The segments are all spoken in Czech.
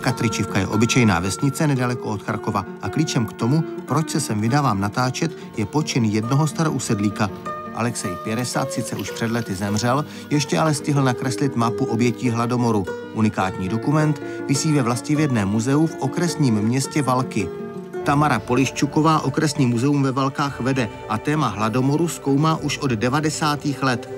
Katričivka je obyčejná vesnice nedaleko od Charkova a klíčem k tomu, proč se sem vydávám natáčet, je počin jednoho starousedlíka. Alexej Pěresat sice už před lety zemřel, ještě ale stihl nakreslit mapu obětí hladomoru. Unikátní dokument visí ve vlastivědném muzeu v okresním městě Valky. Tamara Poliščuková okresní muzeum ve Valkách vede a téma hladomoru zkoumá už od 90. let.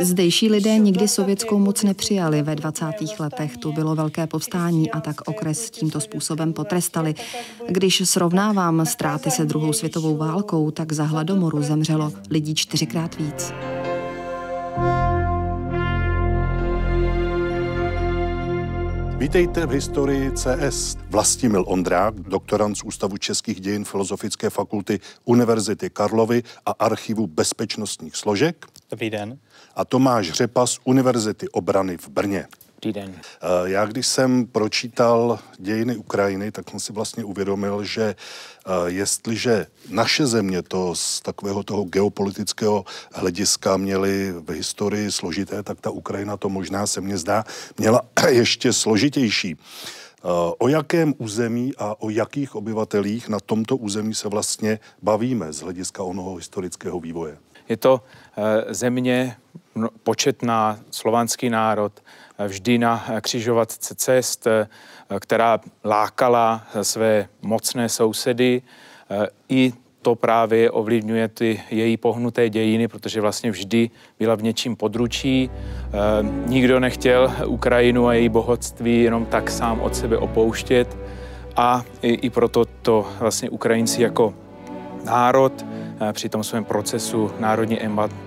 Zdejší lidé nikdy sovětskou moc nepřijali. Ve 20. letech tu bylo velké povstání a tak okres tímto způsobem potrestali. Když srovnávám ztráty se druhou světovou válkou, tak za hladomoru zemřelo lidí čtyřikrát víc. Vítejte v historii CS. Vlastimil Ondrák, doktorant z Ústavu českých dějin Filozofické fakulty Univerzity Karlovy a Archivu bezpečnostních složek. Dobrý den. A Tomáš Řepa z Univerzity obrany v Brně. Dobrý den. Eh, já když jsem pročítal dějiny Ukrajiny, tak jsem si vlastně uvědomil, že eh, jestliže naše země to z takového toho geopolitického hlediska měly v historii složité, tak ta Ukrajina to možná se mně zdá měla ještě složitější. Eh, o jakém území a o jakých obyvatelích na tomto území se vlastně bavíme z hlediska onoho historického vývoje? Je to země početná, slovanský národ, vždy na křižovatce cest, která lákala své mocné sousedy. I to právě ovlivňuje ty její pohnuté dějiny, protože vlastně vždy byla v něčím područí. Nikdo nechtěl Ukrajinu a její bohatství jenom tak sám od sebe opouštět. A i, i proto to vlastně Ukrajinci jako národ při tom svém procesu národní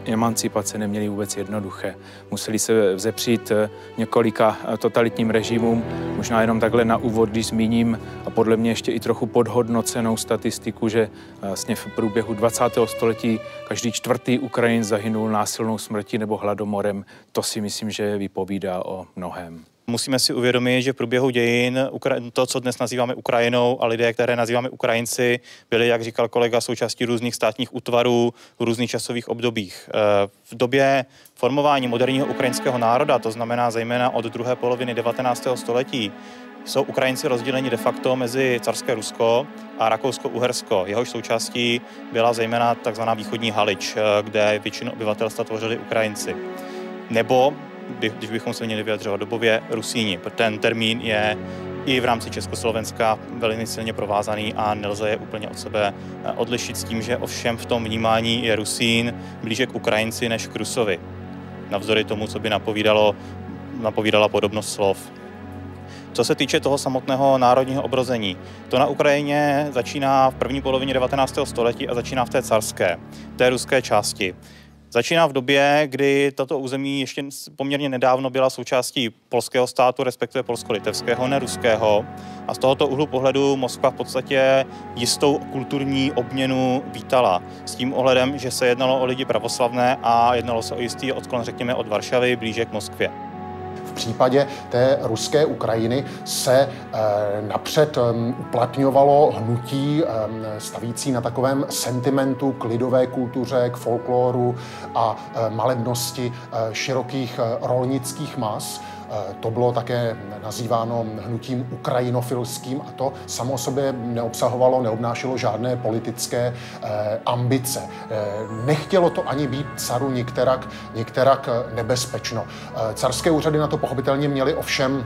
emancipace neměli vůbec jednoduché. Museli se vzepřít eh, několika eh, totalitním režimům. Možná jenom takhle na úvod, když zmíním a podle mě ještě i trochu podhodnocenou statistiku, že eh, vlastně v průběhu 20. století každý čtvrtý Ukrajin zahynul násilnou smrtí nebo hladomorem. To si myslím, že vypovídá o mnohem. Musíme si uvědomit, že v průběhu dějin to, co dnes nazýváme Ukrajinou a lidé, které nazýváme Ukrajinci, byli, jak říkal kolega, součástí různých státních útvarů v různých časových obdobích. Eh, v době formování moderního ukrajinského národa, to znamená zejména od druhé poloviny 19. století, jsou Ukrajinci rozděleni de facto mezi carské Rusko a Rakousko-Uhersko. Jehož součástí byla zejména tzv. východní Halič, eh, kde většinu obyvatelstva tvořili Ukrajinci. Nebo když bychom se měli vyjadřovat dobově, Rusíni. Ten termín je i v rámci Československa velmi silně provázaný a nelze je úplně od sebe eh, odlišit s tím, že ovšem v tom vnímání je Rusín blíže k Ukrajinci než k Rusovi. Navzdory tomu, co by napovídalo, napovídala podobnost slov. Co se týče toho samotného národního obrození, to na Ukrajině začíná v první polovině 19. století a začíná v té carské, té ruské části. Začíná v době, kdy tato území ještě poměrně nedávno byla součástí polského státu, respektive polsko-litevského, ne ruského. A z tohoto úhlu pohledu Moskva v podstatě jistou kulturní obměnu vítala. S tím ohledem, že se jednalo o lidi pravoslavné a jednalo se o jistý odklon, řekněme, od Varšavy blíže k Moskvě případě té ruské Ukrajiny se eh, napřed eh, uplatňovalo hnutí eh, stavící na takovém sentimentu k lidové kultuře, k folkloru a malebnosti širokých rolnických mas. Eh, to bylo také nazýváno hnutím ukrajinofilským a to samo sobě neobsahovalo, neobnášelo žádné politické eh, ambice. Eh, nechtělo to ani být caru některak, některak nebezpečno. Carské úřady na to pochopitelně měly ovšem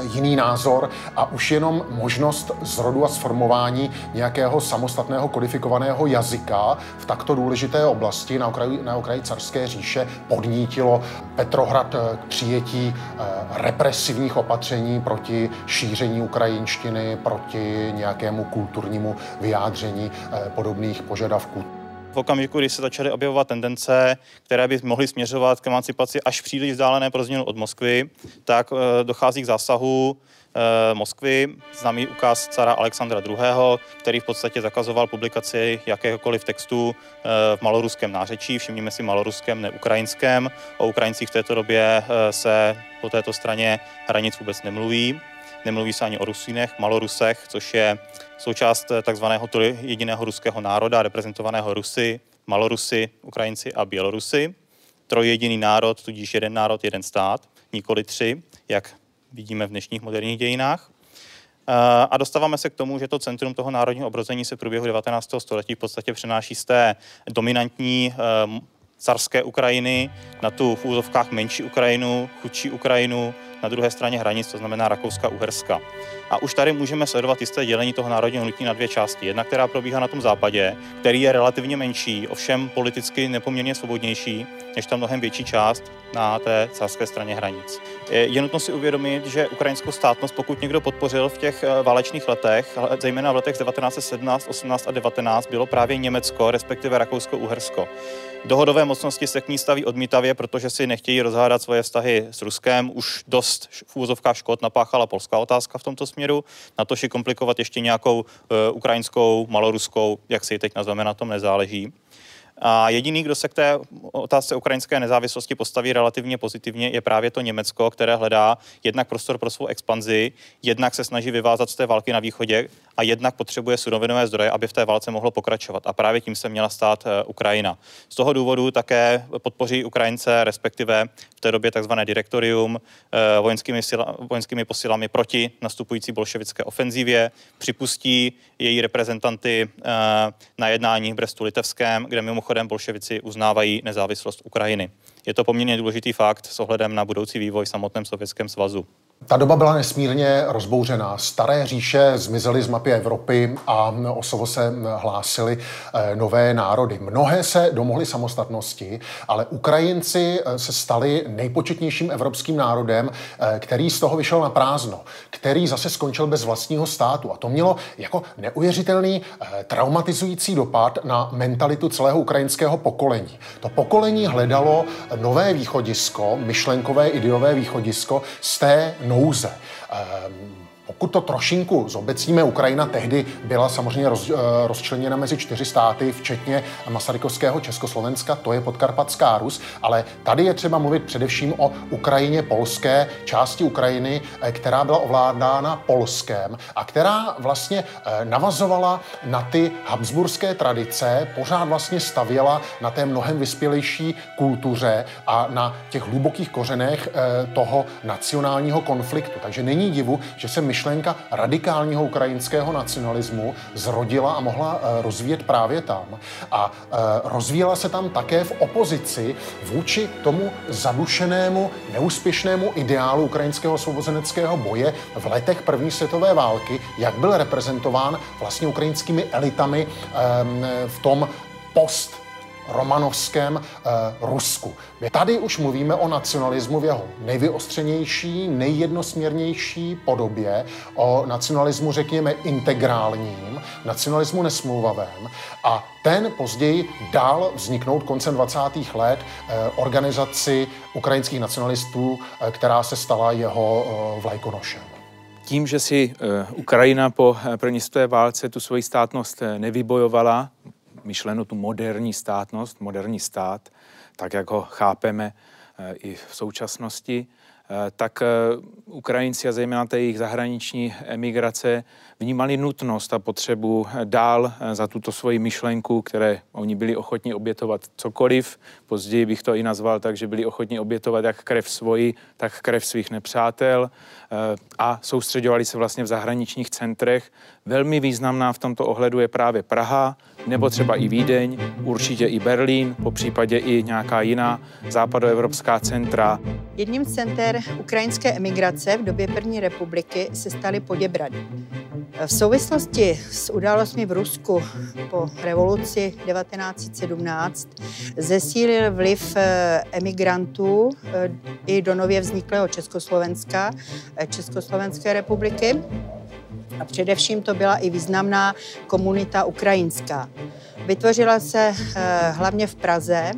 jiný názor a už jenom možnost zrodu a sformování nějakého samostatného kodifikovaného jazyka v takto důležité oblasti na okraji, na okraji carské říše podnítilo Petrohrad eh, k přijetí eh, represivních opatření proti šíření ukrajinštiny, proti nějakému kulturnímu vyjádření podobných požadavků. V okamžiku, kdy se začaly objevovat tendence, které by mohly směřovat k emancipaci až příliš vzdálené pro změnu od Moskvy, tak eh, dochází k zásahu eh, Moskvy, známý ukaz cara Alexandra II., který v podstatě zakazoval publikaci jakéhokoliv textu eh, v maloruském nářečí, všimněme si maloruském, neukrajinském. O Ukrajincích v této době se po této straně hranic vůbec nemluví. Nemluví se ani o Rusínech, Malorusech, což je součást takzvaného jediného ruského národa, reprezentovaného Rusy, Malorusy, Ukrajinci a Bělorusy. Trojjediný národ, tudíž jeden národ, jeden stát, nikoli tři, jak vidíme v dnešních moderních dějinách. A dostáváme se k tomu, že to centrum toho národního obrození se v průběhu 19. století v podstatě přenáší z té dominantní carské Ukrajiny na tu v úzovkách menší Ukrajinu, chudší Ukrajinu, na druhé straně hranic, to znamená Rakouska-Uherska. A už tady můžeme sledovat jisté dělení toho národního hnutí na dvě části. Jedna, která probíhá na tom západě, který je relativně menší, ovšem politicky nepoměrně svobodnější, než ta mnohem větší část na té carské straně hranic. Je nutno si uvědomit, že ukrajinskou státnost, pokud někdo podpořil v těch eh, válečných letech, zejména v letech 1917, 18 a 19, bylo právě Německo, respektive Rakousko-Uhersko. Dohodové mocnosti se k ní staví odmítavě, protože si nechtějí rozhádat svoje vztahy s Ruskem. Už dost v úvozovkách škod napáchala polská otázka v tomto směru. Na to si komplikovat ještě nějakou uh, ukrajinskou, maloruskou, jak si ji teď nazveme, na tom nezáleží. A jediný, kdo se k té otázce ukrajinské nezávislosti postaví relativně pozitivně, je právě to Německo, které hledá jednak prostor pro svou expanzi, jednak se snaží vyvázat z té války na východě a jednak potřebuje surovinové zdroje, aby v té válce mohlo pokračovat. A právě tím se měla stát eh, Ukrajina. Z toho důvodu také podpoří Ukrajince, respektive v té době takzvané direktorium eh, vojenskými, sila, vojenskými posilami proti nastupující bolševické ofenzívě, připustí její reprezentanty eh, na jednání v Brestu Litevském, kde mimochodem bolševici uznávají nezávislost Ukrajiny. Je to poměrně důležitý fakt s ohledem na budoucí vývoj v samotném Sovětském svazu. Ta doba byla nesmírně rozbouřená. Staré říše zmizely z mapy Evropy a o slovo se hlásily eh, nové národy. Mnohé se domohly samostatnosti, ale Ukrajinci eh, se stali nejpočetnějším evropským národem, eh, který z toho vyšel na prázdno, který zase skončil bez vlastního státu. A to mělo jako neuvěřitelný traumatizující dopad na mentalitu celého ukrajinského pokolení. To pokolení hledalo nové východisko, myšlenkové, ideové východisko z té não usa. Um, pokud to trošinku zobecíme, Ukrajina tehdy byla samozřejmě roz, eh, rozčleněna mezi čtyři státy, včetně Masarykovského Československa, to je podkarpatská Rus, ale tady je třeba mluvit především o Ukrajině polské, části Ukrajiny, eh, která byla ovládána Polskem a která vlastně eh, navazovala na ty habsburské tradice, pořád vlastně stavěla na té mnohem vyspělejší kultuře a na těch hlubokých kořenech toho nacionálního konfliktu. Takže není divu, že se myšlenka radikálního ukrajinského nacionalismu zrodila a mohla eh, rozvíjet právě tam. A eh, rozvíjela se tam také v opozici vůči tomu zadušenému, neúspěšnému ideálu ukrajinského osvobozeneckého boje v letech první světové války, jak byl reprezentován vlastně ukrajinskými elitami ehm, v tom post romanovském eh, Rusku. Tady už mluvíme o nacionalismu v jeho nejvyostřenější, nejjednosměrnější podobě, o nacionalismu, řekněme, integrálním, nacionalismu nesmluvavém a ten později dal vzniknout koncem 20. let eh, organizaci ukrajinských nacionalistů, eh, která se stala jeho eh, vlajkonošem. Tím, že si Ukrajina po první světové válce tu svoji státnost nevybojovala, myšleno tu moderní státnost, moderní stát, tak jak ho chápeme eh, i v současnosti, eh, tak eh, Ukrajinci a zejména jejich zahraniční emigrace vnímali nutnost a potřebu dál za tuto svoji myšlenku, které oni byli ochotni obětovat cokoliv. Později bych to i nazval tak, že byli ochotni obětovat jak krev svoji, tak krev svých nepřátel a soustředovali se vlastně v zahraničních centrech. Velmi významná v tomto ohledu je právě Praha, nebo třeba i Vídeň, určitě i Berlín, po případě i nějaká jiná západoevropská centra. Jedním z center ukrajinské emigrace v době první republiky se staly Poděbrady. V souvislosti s událostmi v Rusku po revoluci 1917 zesílil vliv eh, emigrantů eh, i do nově vzniklého Československa, eh, Československé republiky. A především to byla i významná komunita ukrajinská. Vytvořila se eh, hlavně v Praze.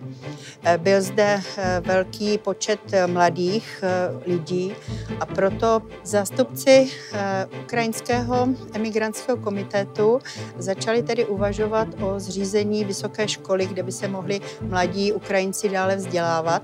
Eh, byl zde eh, velký počet mladých lidí a proto zástupci Ukrajinského emigrantského komitetu začali tedy uvažovat o zřízení vysoké školy, kde by se mohli mladí Ukrajinci dále vzdělávat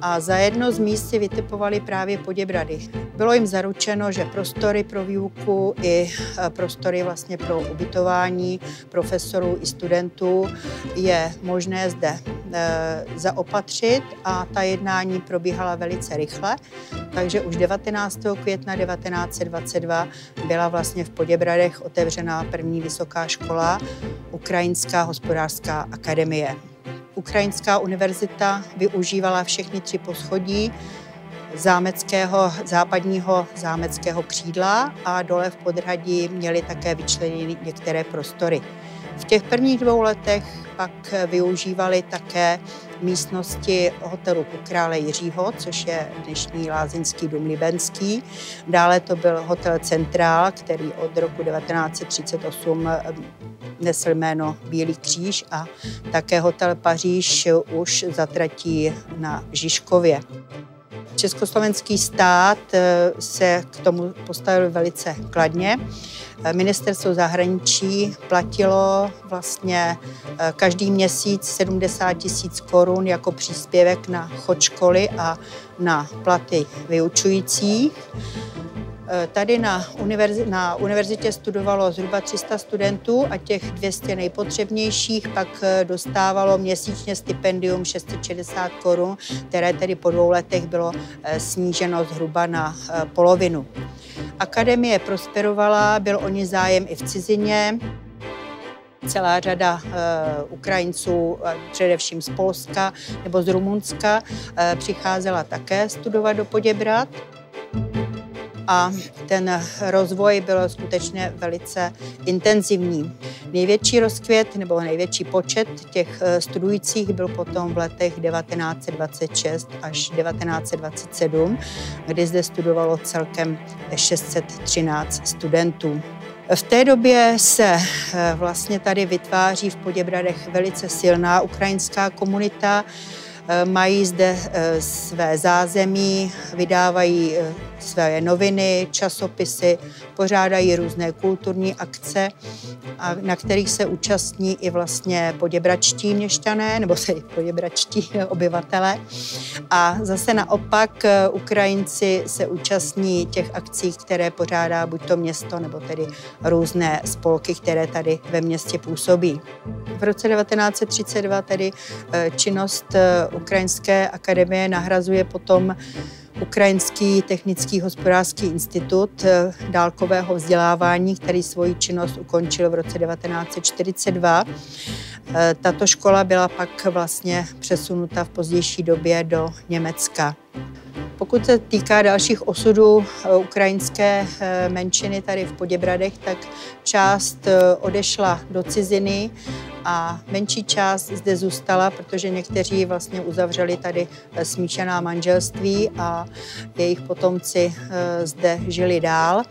a za jedno z míst si vytipovali právě Poděbrady. Bylo jim zaručeno, že prostory pro výuku i e, prostory vlastně pro ubytování profesorů i studentů je možné zde e, zaopatřit a ta jednání probíhala velice rychle, takže už 19. května 1922 byla vlastně v Poděbradech otevřená první vysoká škola, Ukrajinská hospodářská akademie. Ukrajinská univerzita využívala všechny tři poschodí zámeckého, západního zámeckého křídla a dole v podhradí měli také vyčleněny některé prostory. V těch prvních dvou letech pak využívali také místnosti hotelu u krále Jiřího, což je dnešní lázeňský dům Libenský. Dále to byl hotel Centrál, který od roku 1938 nesl jméno Bílý kříž a také hotel Paříž už zatratí na Žižkově. Československý stát eh, se k tomu postavil velice kladně. Eh, ministerstvo zahraničí platilo vlastně eh, každý měsíc 70 tisíc korun jako příspěvek na chod školy a na platy vyučujících. Eh, tady na, univerzi- na univerzitě studovalo zhruba 300 studentů a těch 200 nejpotřebnějších pak eh, dostávalo měsíčně stipendium 660 korun, které tedy po dvou letech bylo eh, sníženo zhruba na polovinu. Akademie prosperovala, byl o ní zájem i v cizině. Celá řada Ukrajinců, především z Polska nebo z Rumunska, přicházela také studovat do Poděbrat a ten rozvoj byl skutečně velice intenzivní. Největší rozkvět nebo největší počet těch eh, studujících byl potom v letech 1926 až 1927, kdy zde studovalo celkem 613 studentů. V té době se eh, vlastně tady vytváří v Poděbradech velice silná ukrajinská komunita, mají zde eh, své zázemí, vydávají eh, své noviny, časopisy, pořádají různé kulturní akce, na kterých se účastní i vlastně poděbračtí měšťané, nebo tedy poděbračtí obyvatele. A zase naopak Ukrajinci se účastní těch akcí, které pořádá buď to město, nebo tedy různé spolky, které tady ve městě působí. V roce 1932 tedy činnost Ukrajinské akademie nahrazuje potom Ukrajinský technický hospodářský institut eh, dálkového vzdělávání, který svoji činnost ukončil v roce 1942. Eh, tato škola byla pak vlastně přesunuta v pozdější době do Německa. Pokud se týká dalších osudů eh, ukrajinské menšiny tady v Poděbradech, tak část odešla do ciziny a menší část zde zůstala, protože někteří vlastně uzavřeli tady eh, smíšená manželství a jejich potomci eh, zde žili dál.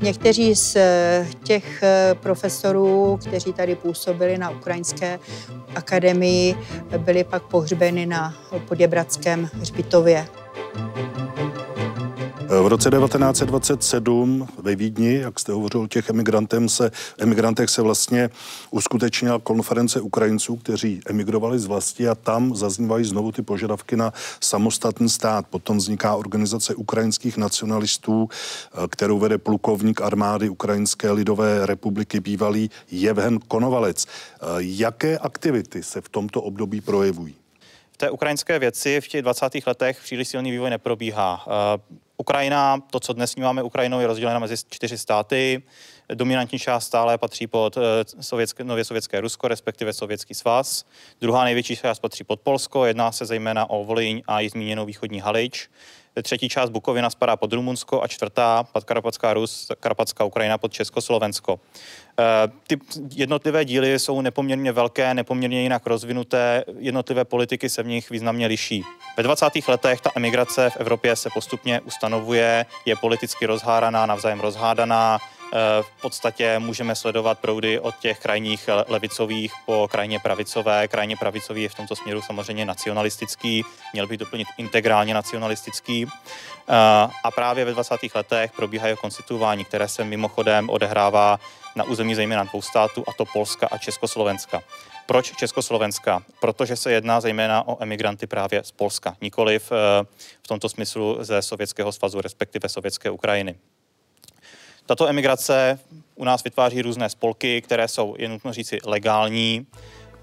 Někteří z eh, těch profesorů, kteří tady působili na Ukrajinské akademii, byli pak pohřbeni na Poděbradském hřbitově. V roce 1927 ve Vídni, jak jste hovořil o těch emigrantem se, emigrantech, se vlastně uskutečnila konference Ukrajinců, kteří emigrovali z vlasti a tam zaznívají znovu ty požadavky na samostatný stát. Potom vzniká organizace ukrajinských nacionalistů, eh, kterou vede plukovník armády Ukrajinské lidové republiky bývalý Jevhen Konovalec. Eh, jaké aktivity se v tomto období projevují? V té ukrajinské věci v těch 20. letech příliš silný vývoj neprobíhá. Eh, Ukrajina, to, co dnes máme Ukrajinou, je rozdělena mezi čtyři státy. Dominantní část stále patří pod eh, sovětské, nově sovětské Rusko, respektive Sovětský svaz. Druhá největší část patří pod Polsko, jedná se zejména o Volíň a i zmíněnou východní Halič. Třetí část Bukovina spadá pod Rumunsko a čtvrtá pod Karpatská Rus, Karpatská Ukrajina pod Československo. Eh, ty jednotlivé díly jsou nepoměrně velké, nepoměrně jinak rozvinuté, jednotlivé politiky se v nich významně liší. Ve 20. letech ta emigrace v Evropě se postupně ustanovuje, je politicky rozhádaná, navzájem rozhádaná, v podstatě můžeme sledovat proudy od těch krajních levicových po krajně pravicové. Krajně pravicový je v tomto směru samozřejmě nacionalistický, měl by doplnit integrálně nacionalistický. A právě ve 20. letech probíhají konstituování, které se mimochodem odehrává na území zejména dvou států, a to Polska a Československa. Proč Československa? Protože se jedná zejména o emigranty právě z Polska, nikoliv eh, v tomto smyslu ze Sovětského svazu, respektive Sovětské Ukrajiny. Tato emigrace u nás vytváří různé spolky, které jsou, je nutno říci, legální.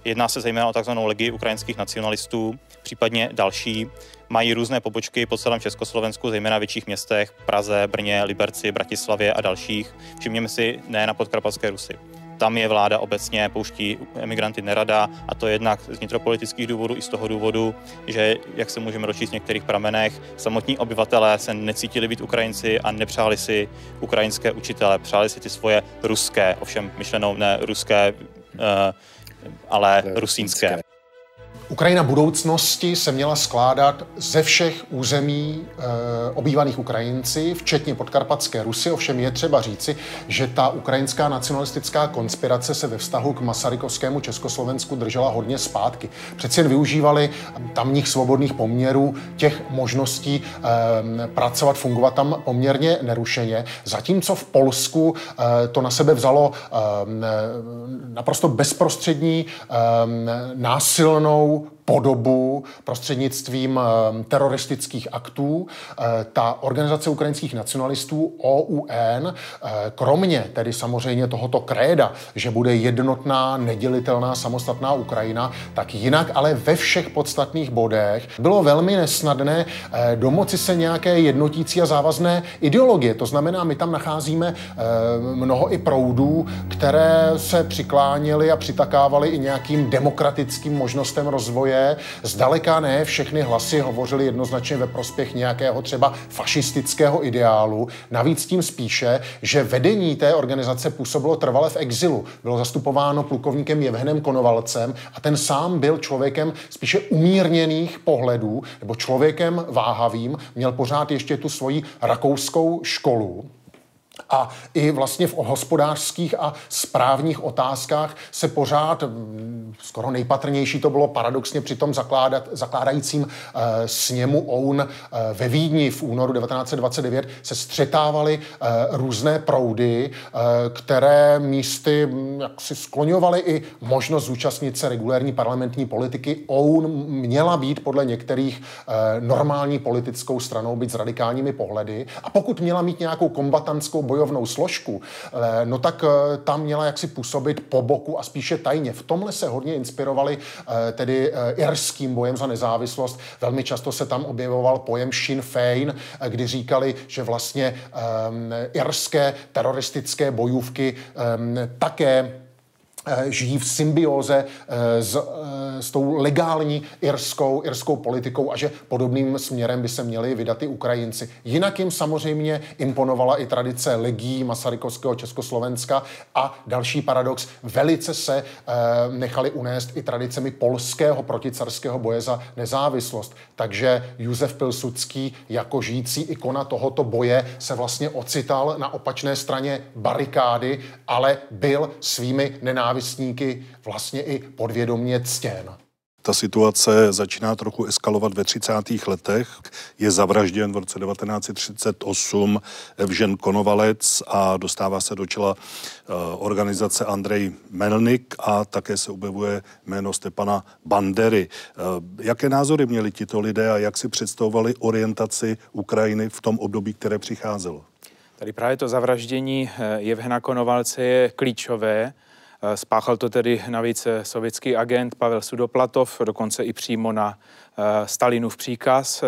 Jedná se zejména o takzvanou legii ukrajinských nacionalistů, případně další. Mají různé pobočky po celém Československu, zejména v větších městech, Praze, Brně, Liberci, Bratislavě a dalších. Všimněme si ne na podkarpatské Rusy tam je vláda obecně pouští emigranty nerada a to jednak z vnitropolitických důvodů i z toho důvodu, že, jak se můžeme dočíst v některých pramenech, samotní obyvatelé se necítili být Ukrajinci a nepřáli si ukrajinské učitele, přáli si ty svoje ruské, ovšem myšlenou ne ruské, uh, ale rusínské. Ukrajina budoucnosti se měla skládat ze všech území e, obývaných Ukrajinci, včetně podkarpatské Rusy. Ovšem je třeba říci, že ta ukrajinská nacionalistická konspirace se ve vztahu k Masarykovskému Československu držela hodně zpátky. Přeci jen využívali tamních svobodných poměrů, těch možností e, pracovat, fungovat tam poměrně nerušeně. Zatímco v Polsku e, to na sebe vzalo e, naprosto bezprostřední, e, násilnou pour podobu prostřednictvím eh, teroristických aktů. Eh, ta organizace ukrajinských nacionalistů OUN, eh, kromě tedy samozřejmě tohoto kréda, že bude jednotná, nedělitelná, samostatná Ukrajina, tak jinak ale ve všech podstatných bodech bylo velmi nesnadné domoci se nějaké jednotící a závazné ideologie. To znamená, my tam nacházíme mnoho i proudů, které se přikláněly a přitakávaly i nějakým demokratickým možnostem rozvoje historie. Zdaleka ne všechny hlasy hovořily jednoznačně ve prospěch nějakého třeba fašistického ideálu. Navíc tím spíše, že vedení té organizace působilo trvale v exilu. Bylo zastupováno plukovníkem Jevhenem Konovalcem a ten sám byl člověkem spíše umírněných pohledů nebo člověkem váhavým, měl pořád ještě tu svoji rakouskou školu. A i vlastně v hospodářských a správních otázkách se pořád, mm, skoro nejpatrnější to bylo paradoxně při tom zakládat, zakládajícím e, sněmu OUN e, ve Vídni v únoru 1929 se střetávaly e, různé proudy, e, které místy mm, jak si skloňovaly i možnost zúčastnit se regulérní parlamentní politiky. OUN měla být podle některých e, normální politickou stranou, být s radikálními pohledy. A pokud měla mít nějakou kombatantskou bojovnou složku, eh, no tak eh, tam měla jaksi působit po boku a spíše tajně. V tomhle se hodně inspirovali eh, tedy irským bojem za nezávislost. Velmi často se tam objevoval pojem Sinn Féin, kdy říkali, že vlastně irské teroristické bojůvky také Eh, žijí v symbioze eh, s, eh, s tou legální irskou, irskou politikou a že podobným směrem by se měli vydat i Ukrajinci. Jinak jim samozřejmě imponovala i tradice legí Masarykovského Československa a další paradox, velice se nechali unést i tradicemi polského proticarského boje za nezávislost. Takže Josef Pilsudský jako žijící ikona tohoto boje se vlastně ocital na opačné straně barikády, ale byl svými nenávistnými nenávistníky vlastně i podvědomě ctěn. Ta situace začíná trochu eskalovat ve 30. letech. Je zavražděn v roce 1938 Evžen Konovalec a dostává se do čela eh, organizace Andrej Melnik a také se objevuje jméno Stepana Bandery. Eh, jaké názory měli tito lidé a jak si představovali orientaci Ukrajiny v tom období, které přicházelo? Tady právě to zavraždění eh, Jevhena Konovalce je klíčové, Eh, spáchal to tedy navíc eh, sovětský agent Pavel Sudoplatov, dokonce i přímo na eh, Stalinův příkaz.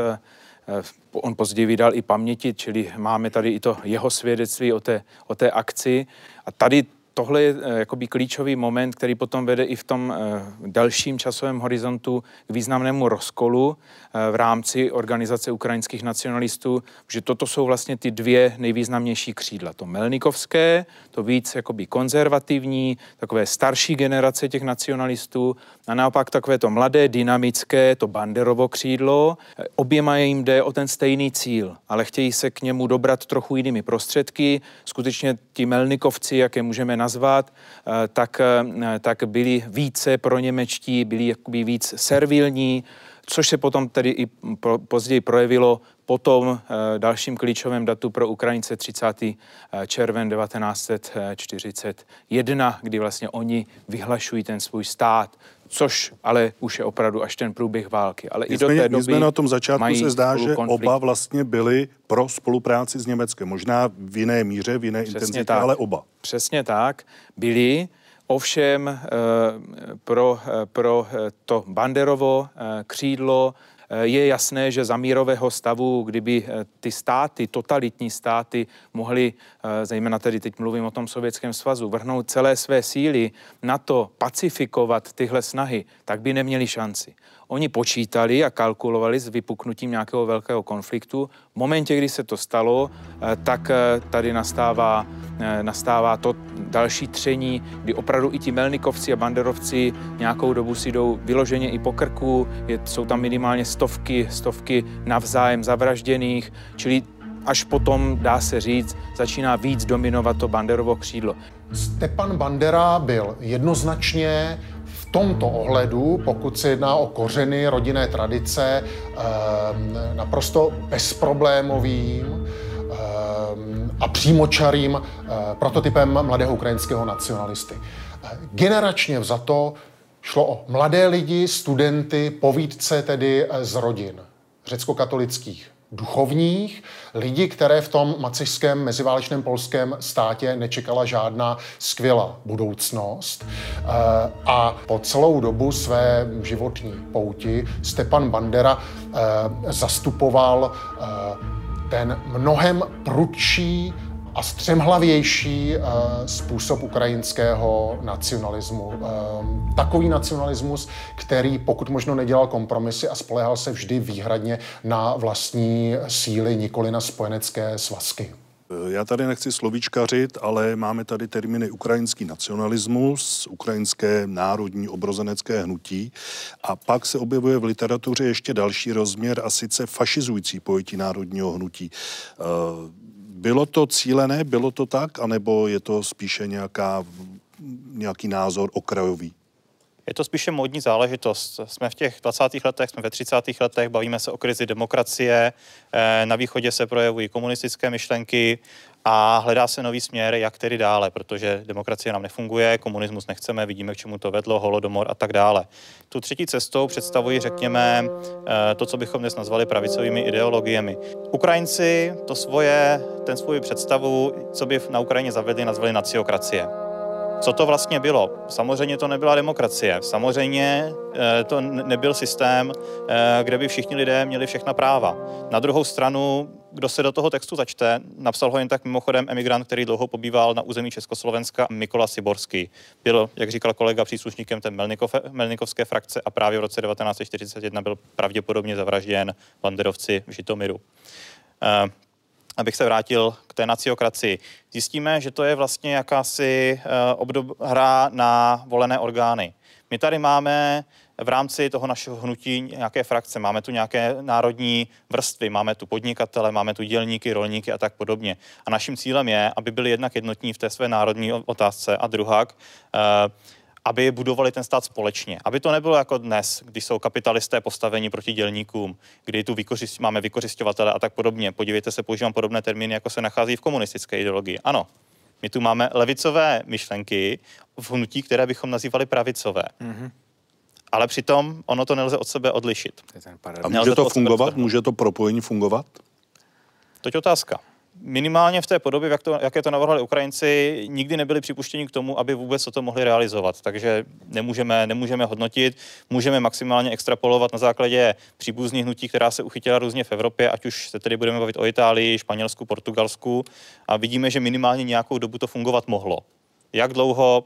On později vydal i paměti, čili máme tady i to jeho svědectví o té, o té akci. A tady tohle je jakoby klíčový moment, který potom vede i v tom dalším časovém horizontu k významnému rozkolu v rámci organizace ukrajinských nacionalistů, že toto jsou vlastně ty dvě nejvýznamnější křídla. To Melnikovské, to víc jakoby konzervativní, takové starší generace těch nacionalistů a naopak takové to mladé, dynamické, to Banderovo křídlo. Oběma jim jde o ten stejný cíl, ale chtějí se k němu dobrat trochu jinými prostředky. Skutečně ti Melnikovci, jak je můžeme nazvat, eh, tak, eh, tak byli více pro němečtí, byli jakoby víc servilní, což se potom tedy i později projevilo po tom eh, dalším klíčovém datu pro Ukrajince 30. Eh, červen 1941, kdy vlastně oni vyhlašují ten svůj stát, což ale už je opravdu až ten průběh války. Ale nicméně, i do té doby nicméně na tom začátku se zdá, že konflikt. oba vlastně byli pro spolupráci s Německem. Možná v jiné míře, v jiné Přesně intenzitě, tak. ale oba. Přesně tak. Byli. Ovšem eh, pro, pro to Banderovo křídlo je jasné, že za mírového stavu, kdyby ty státy, totalitní státy, mohly, zejména tedy teď mluvím o tom Sovětském svazu, vrhnout celé své síly na to pacifikovat tyhle snahy, tak by neměli šanci. Oni počítali a kalkulovali s vypuknutím nějakého velkého konfliktu. V momentě, kdy se to stalo, eh, tak eh, tady nastává, eh, nastává to další tření, kdy opravdu i ti Melnikovci a Banderovci nějakou dobu si jdou vyloženě i po krku, je, jsou tam minimálně stovky, stovky navzájem zavražděných, čili až potom, dá se říct, začíná víc dominovat to Banderovo křídlo. Stepan Bandera byl jednoznačně tomto ohledu, pokud se jedná o kořeny rodinné tradice, ehm, naprosto bezproblémovým ehm, a přímočarým eh, prototypem mladého ukrajinského nacionalisty. Generačně vzato šlo o mladé lidi, studenty, povídce tedy eh, z rodin řecko-katolických duchovních, lidi, které v tom macešském meziválečném polském státě nečekala žádná skvělá budoucnost. Eh, a po celou dobu své životní pouti Stepan Bandera eh, zastupoval eh, ten mnohem prudší a střemhlavější uh, způsob ukrajinského nacionalismu. Uh, takový nacionalismus, který pokud možno nedělal kompromisy a spolehal se vždy výhradně na vlastní síly, nikoli na spojenecké svazky. Já tady nechci slovíčkařit, ale máme tady termíny ukrajinský nacionalismus, ukrajinské národní obrozenecké hnutí a pak se objevuje v literatuře ještě další rozměr a sice fašizující pojetí národního hnutí. Bylo to cílené, bylo to tak, anebo je to spíše nějaká, nějaký názor okrajový? Je to spíše módní záležitost. Jsme v těch 20. letech, jsme ve 30. letech, bavíme se o krizi demokracie, eh, na východě se projevují komunistické myšlenky a hledá se nový směr, jak tedy dále, protože demokracie nám nefunguje, komunismus nechceme, vidíme, k čemu to vedlo, holodomor a tak dále. Tu třetí cestou představují, řekněme, eh, to, co bychom dnes nazvali pravicovými ideologiemi. Ukrajinci to svoje, ten svůj představu, co by na Ukrajině zavedli, nazvali naciokracie. Co to vlastně bylo? Samozřejmě to nebyla demokracie. Samozřejmě eh, to nebyl systém, eh, kde by všichni lidé měli všechna práva. Na druhou stranu, kdo se do toho textu začte, napsal ho jen tak mimochodem emigrant, který dlouho pobýval na území Československa, Mikola Siborský. Byl, jak říkal kolega, příslušníkem té Melnikov, Melnikovské frakce a právě v roce 1941 byl pravděpodobně zavražděn banderovci v Žitomiru. Eh, abych se vrátil k té naciokracii. Zjistíme, že to je vlastně jakási uh, obdob, hra na volené orgány. My tady máme v rámci toho našeho hnutí nějaké frakce, máme tu nějaké národní vrstvy, máme tu podnikatele, máme tu dělníky, rolníky a tak podobně. A naším cílem je, aby byli jednak jednotní v té své národní otázce a druhak, uh, aby budovali ten stát společně. Aby to nebylo jako dnes, když jsou kapitalisté postavení proti dělníkům, kdy tu vykořist, máme vykořišťovatele a tak podobně. Podívejte se, používám podobné termíny, jako se nachází v komunistické ideologii. Ano, my tu máme levicové myšlenky v hnutí, které bychom nazývali pravicové. Mm-hmm. Ale přitom ono to nelze od sebe odlišit. A může to fungovat? Může to propojení fungovat? To je otázka minimálně v té podobě, jak, to, jaké to navrhovali Ukrajinci, nikdy nebyli připuštěni k tomu, aby vůbec to mohli realizovat. Takže nemůžeme, nemůžeme hodnotit, můžeme maximálně extrapolovat na základě příbuzných hnutí, která se uchytila různě v Evropě, ať už se tedy budeme bavit o Itálii, Španělsku, Portugalsku a vidíme, že minimálně nějakou dobu to fungovat mohlo. Jak dlouho,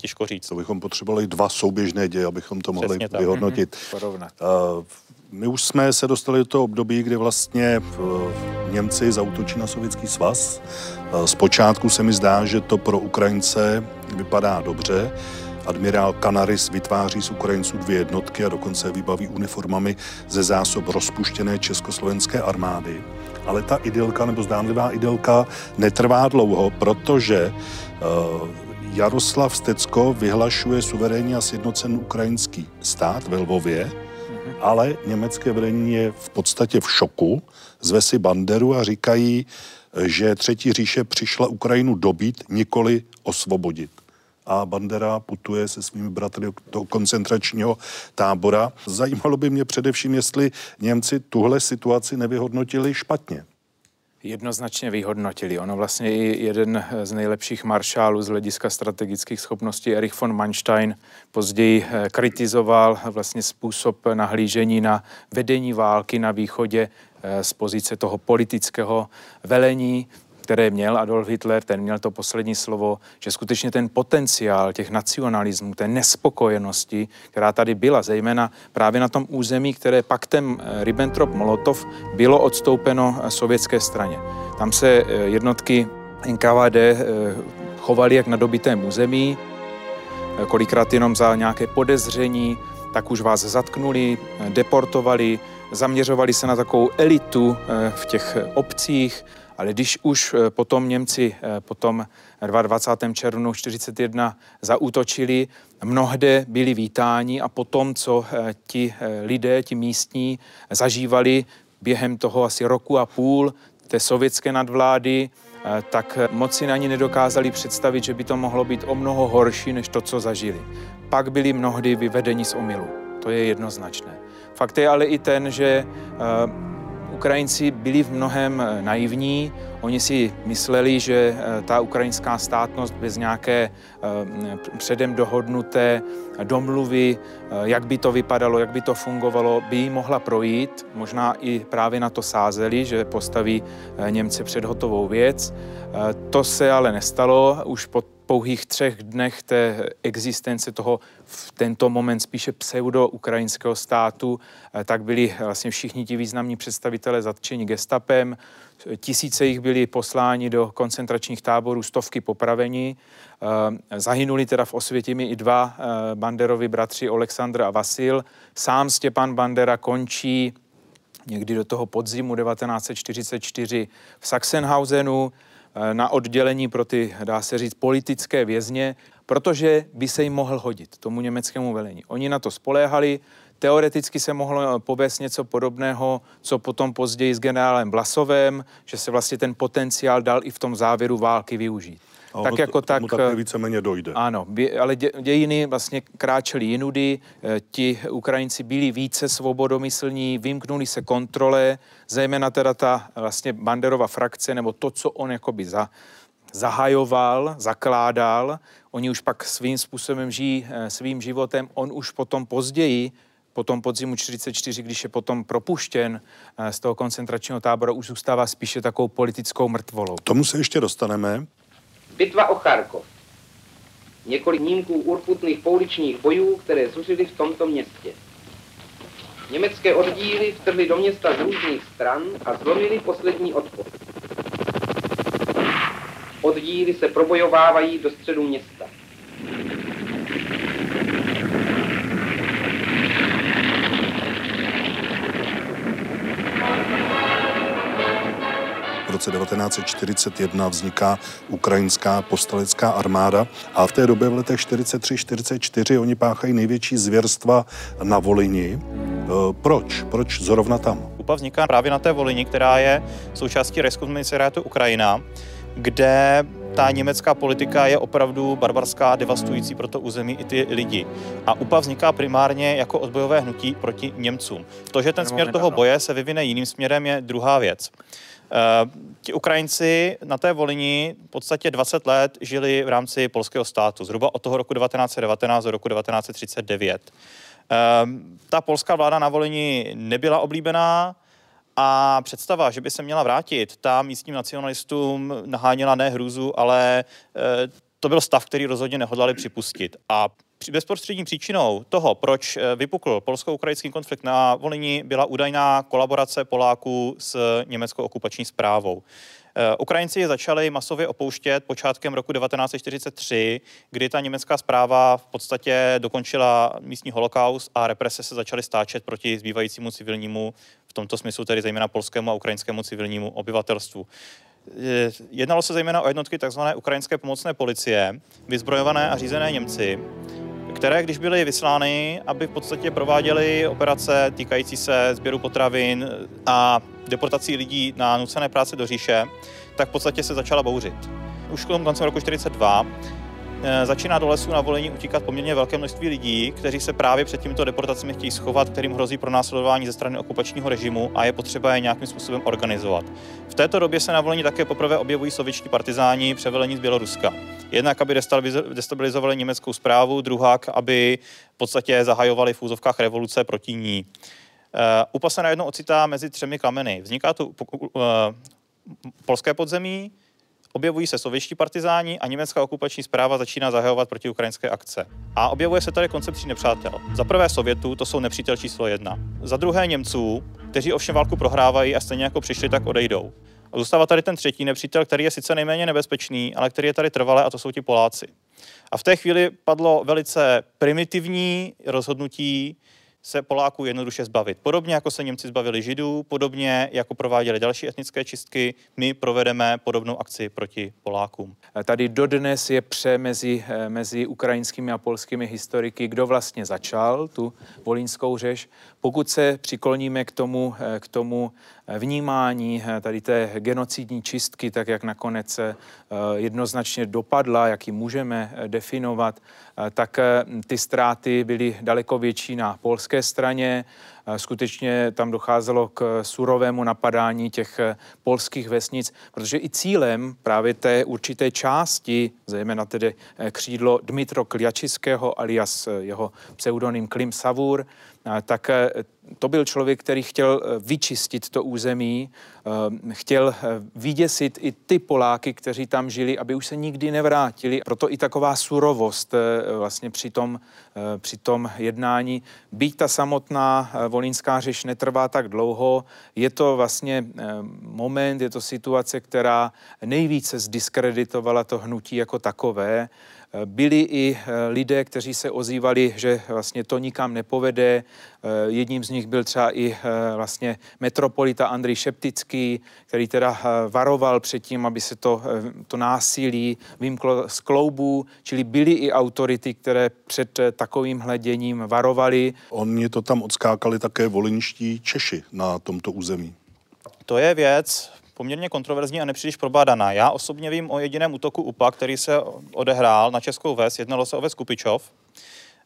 těžko říct. To bychom potřebovali dva souběžné děje, abychom to mohli vyhodnotit. Mm-hmm. Uh, my už jsme se dostali do toho období, kdy vlastně Němci zautočí na Sovětský svaz. Zpočátku se mi zdá, že to pro Ukrajince vypadá dobře. Admirál Canaris vytváří z Ukrajinců dvě jednotky a dokonce vybaví uniformami ze zásob rozpuštěné československé armády. Ale ta idylka nebo zdánlivá idylka netrvá dlouho, protože uh, Jaroslav Stecko vyhlašuje suverénní a sjednocený ukrajinský stát ve Lvově, ale německé vedení je v podstatě v šoku, zve si Banderu a říkají, že Třetí říše přišla Ukrajinu dobít, nikoli osvobodit a Bandera putuje se svými bratry do koncentračního tábora. Zajímalo by mě především, jestli Němci tuhle situaci nevyhodnotili špatně. Jednoznačně vyhodnotili. Ono vlastně i jeden z nejlepších maršálů z hlediska strategických schopností, Erich von Manstein, později eh, kritizoval vlastně způsob nahlížení na vedení války na východě eh, z pozice toho politického velení které měl Adolf Hitler, ten měl to poslední slovo, že skutečně ten potenciál těch nacionalismů, té nespokojenosti, která tady byla, zejména právě na tom území, které paktem eh, Ribbentrop-Molotov bylo odstoupeno eh, sovětské straně. Tam se eh, jednotky NKVD chovali jak na dobitém území, kolikrát jenom za nějaké podezření, tak už vás zatknuli, deportovali, zaměřovali se na takovou elitu v těch obcích, ale když už eh, potom Němci eh, potom 22. červnu 1941 zaútočili, mnohde byli vítáni a potom, co eh, ti lidé, ti místní zažívali během toho asi roku a půl té sovětské nadvlády, tak moc si na ní nedokázali představit, že by to mohlo být o mnoho horší, než to, co zažili. Pak byli mnohdy vyvedeni z omilu. To je jednoznačné. Fakt je ale i ten, že Ukrajinci byli v mnohem eh, naivní. Oni si mysleli, že eh, ta ukrajinská státnost bez nějaké eh, předem dohodnuté domluvy, jak by to vypadalo, jak by to fungovalo, by jí mohla projít. Možná i právě na to sázeli, že postaví Němce před hotovou věc. To se ale nestalo. Už po pouhých třech dnech té existence toho v tento moment spíše pseudo-ukrajinského státu, eh, tak byli vlastně všichni ti významní představitelé zatčeni gestapem, tisíce jich byli posláni do koncentračních táborů, stovky popravení. Eh, zahynuli teda v Osvětimi i dva eh, Banderovi bratři Oleksandr a Vasil. Sám Stěpan Bandera končí někdy do toho podzimu 1944 v Sachsenhausenu, Eh, na oddělení pro ty, dá se říct, politické vězně, protože by se jim mohl hodit tomu německému velení. Oni na to spoléhali, Teoreticky se mohlo povést něco podobného, co potom později s generálem Vlasovem, že se vlastně ten potenciál dal i v tom závěru války využít. A tak jako tak, tak eh, víceméně dojde. Ano, ale dě, dějiny vlastně kráčely jinudy, eh, ti Ukrajinci byli více svobodomyslní, vymknuli se kontrole, zejména teda ta vlastně Banderova frakce, nebo to, co on jakoby za, zahajoval, zakládal, oni už pak svým způsobem žijí eh, svým životem, on už potom později po tom podzimu 44, když je potom propuštěn z toho koncentračního tábora, už zůstává spíše takovou politickou mrtvolou. Tomu se ještě dostaneme. Bitva o Charkov. Několik nímků urputných pouličních bojů, které zuřily v tomto městě. Německé oddíly vtrhly do města z různých stran a zlomily poslední odpor. Oddíly se probojovávají do středu města. Roce 1941 vzniká ukrajinská povstalecká armáda a v té době v letech 43-44 oni páchají největší zvěrstva na Volini. E, proč? Proč zrovna tam? UPA vzniká právě na té Volini, která je součástí Reichskomunicerátu Ukrajina, kde ta německá politika je opravdu barbarská, devastující pro to území i ty lidi. A UPA vzniká primárně jako odbojové hnutí proti Němcům. To, že ten směr toho boje se vyvine jiným směrem, je druhá věc. Uh, ti Ukrajinci na té Volini v podstatě 20 let žili v rámci polského státu, zhruba od toho roku 1919 do roku 1939. Uh, ehm, ta polská vláda na Volini nebyla oblíbená a představa, že by se měla vrátit, ta místním nacionalistům naháněla ne hrůzu, ale uh, to byl stav, který rozhodně nehodlali připustit. A bezprostřední příčinou toho, proč eh, vypukl polsko-ukrajinský konflikt na Volini, byla údajná kolaborace Poláků s německou okupační zprávou. Eh, Ukrajinci je začali masově opouštět počátkem roku 1943, kdy ta německá zpráva v podstatě dokončila místní holokaust a represe se začaly stáčet proti zbývajícímu civilnímu, v tomto smyslu tedy zejména polskému a ukrajinskému civilnímu obyvatelstvu. Eh, jednalo se zejména o jednotky tzv. ukrajinské pomocné policie, vyzbrojované a řízené Němci, které, když byly vyslány, aby v podstatě prováděly operace týkající se sběru potravin a deportací lidí na nucené práce do říše, tak v podstatě se začala bouřit. Už kolem koncem roku 1942 Eh, začíná do lesů na volení utíkat poměrně velké množství lidí, kteří se právě před těmito deportacemi chtějí schovat, kterým hrozí pro následování ze strany okupačního režimu a je potřeba je nějakým způsobem organizovat. V této době se na volení také poprvé objevují sovětští partizáni převelení z Běloruska. Jednak, aby destabilizovali německou zprávu, druhák, aby v podstatě zahajovali v úzovkách revoluce proti ní. Uh, UPA se najednou ocitá mezi třemi kameny. Vzniká tu uh, polské podzemí, Objevují se sovětští partizáni a německá okupační zpráva začíná zahajovat proti ukrajinské akce. A objevuje se tady koncept tří nepřátel. Za prvé Sovětů, to jsou nepřítel číslo jedna. Za druhé Němců, kteří ovšem válku prohrávají a stejně jako přišli, tak odejdou. A zůstává tady ten třetí nepřítel, který je sice nejméně nebezpečný, ale který je tady trvalé a to jsou ti Poláci. A v té chvíli padlo velice primitivní rozhodnutí se Poláků jednoduše zbavit. Podobně jako se Němci zbavili Židů, podobně jako prováděli další etnické čistky, my provedeme podobnou akci proti Polákům. Tady dodnes je pře mezi, eh, mezi ukrajinskými a polskými historiky, kdo vlastně začal tu volínskou řeš. Pokud se přikloníme k tomu, eh, k tomu eh, vnímání tady té genocidní čistky, tak jak nakonec jednoznačně dopadla, jak ji můžeme definovat, tak ty ztráty byly daleko větší na polské straně. Skutečně tam docházelo k surovému napadání těch polských vesnic, protože i cílem právě té určité části, zejména tedy křídlo Dmitro Kliačiského alias jeho pseudonym Klim Savur, tak eh, to byl člověk, který chtěl eh, vyčistit to území, eh, chtěl vyděsit i ty Poláky, kteří tam žili, aby už se nikdy nevrátili. Proto i taková surovost vlastně při tom, při tom jednání. Byť ta samotná volínská řeš netrvá tak dlouho, je to vlastně moment, je to situace, která nejvíce zdiskreditovala to hnutí jako takové. Byli i eh, lidé, kteří se ozývali, že vlastně to nikam nepovede. Eh, jedním z nich byl třeba i eh, vlastně metropolita Andrej Šeptický, který teda varoval před tím, aby se to, to násilí vymklo z kloubů, čili byly i autority, které před takovým hleděním varovali. Oni to tam odskákali také volinští Češi na tomto území. To je věc, poměrně kontroverzní a nepříliš probádaná. Já osobně vím o jediném útoku UPA, který se odehrál na Českou ves, jednalo se o ves Kupičov.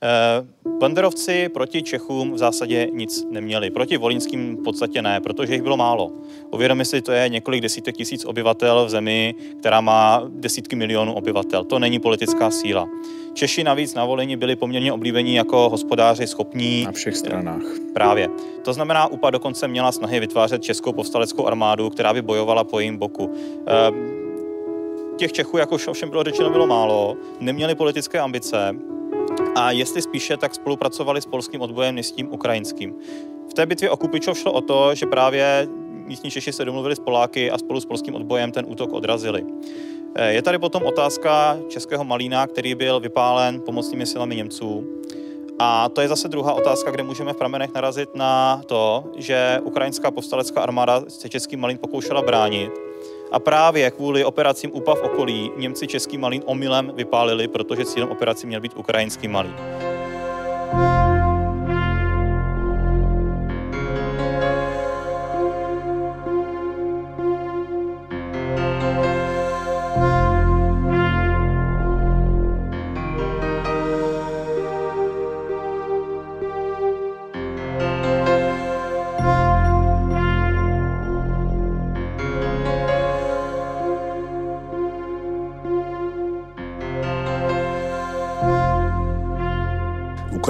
Eh, banderovci proti Čechům v zásadě nic neměli. Proti volínským v podstatě ne, protože jich bylo málo. Uvědomi si, to je několik desítek tisíc obyvatel v zemi, která má desítky milionů obyvatel. To není politická síla. Češi navíc na volení byli poměrně oblíbení jako hospodáři schopní. Na všech stranách. Právě. To znamená, UPA dokonce měla snahy vytvářet českou povstaleckou armádu, která by bojovala po jejím boku. Ehm, těch Čechů, jako ovšem bylo řečeno, bylo málo, neměli politické ambice a jestli spíše, tak spolupracovali s polským odbojem, než s tím ukrajinským. V té bitvě o Kupičov šlo o to, že právě místní Češi se domluvili s Poláky a spolu s polským odbojem ten útok odrazili. Eh, je tady potom otázka českého Malína, který byl vypálen pomocnými silami Němců. A to je zase druhá otázka, kde můžeme v pramenech narazit na to, že ukrajinská povstalecká armáda se český Malín pokoušela bránit. A právě kvůli operacím UPA v okolí Němci český Malín omylem vypálili, protože cílem operací měl být ukrajinský Malín.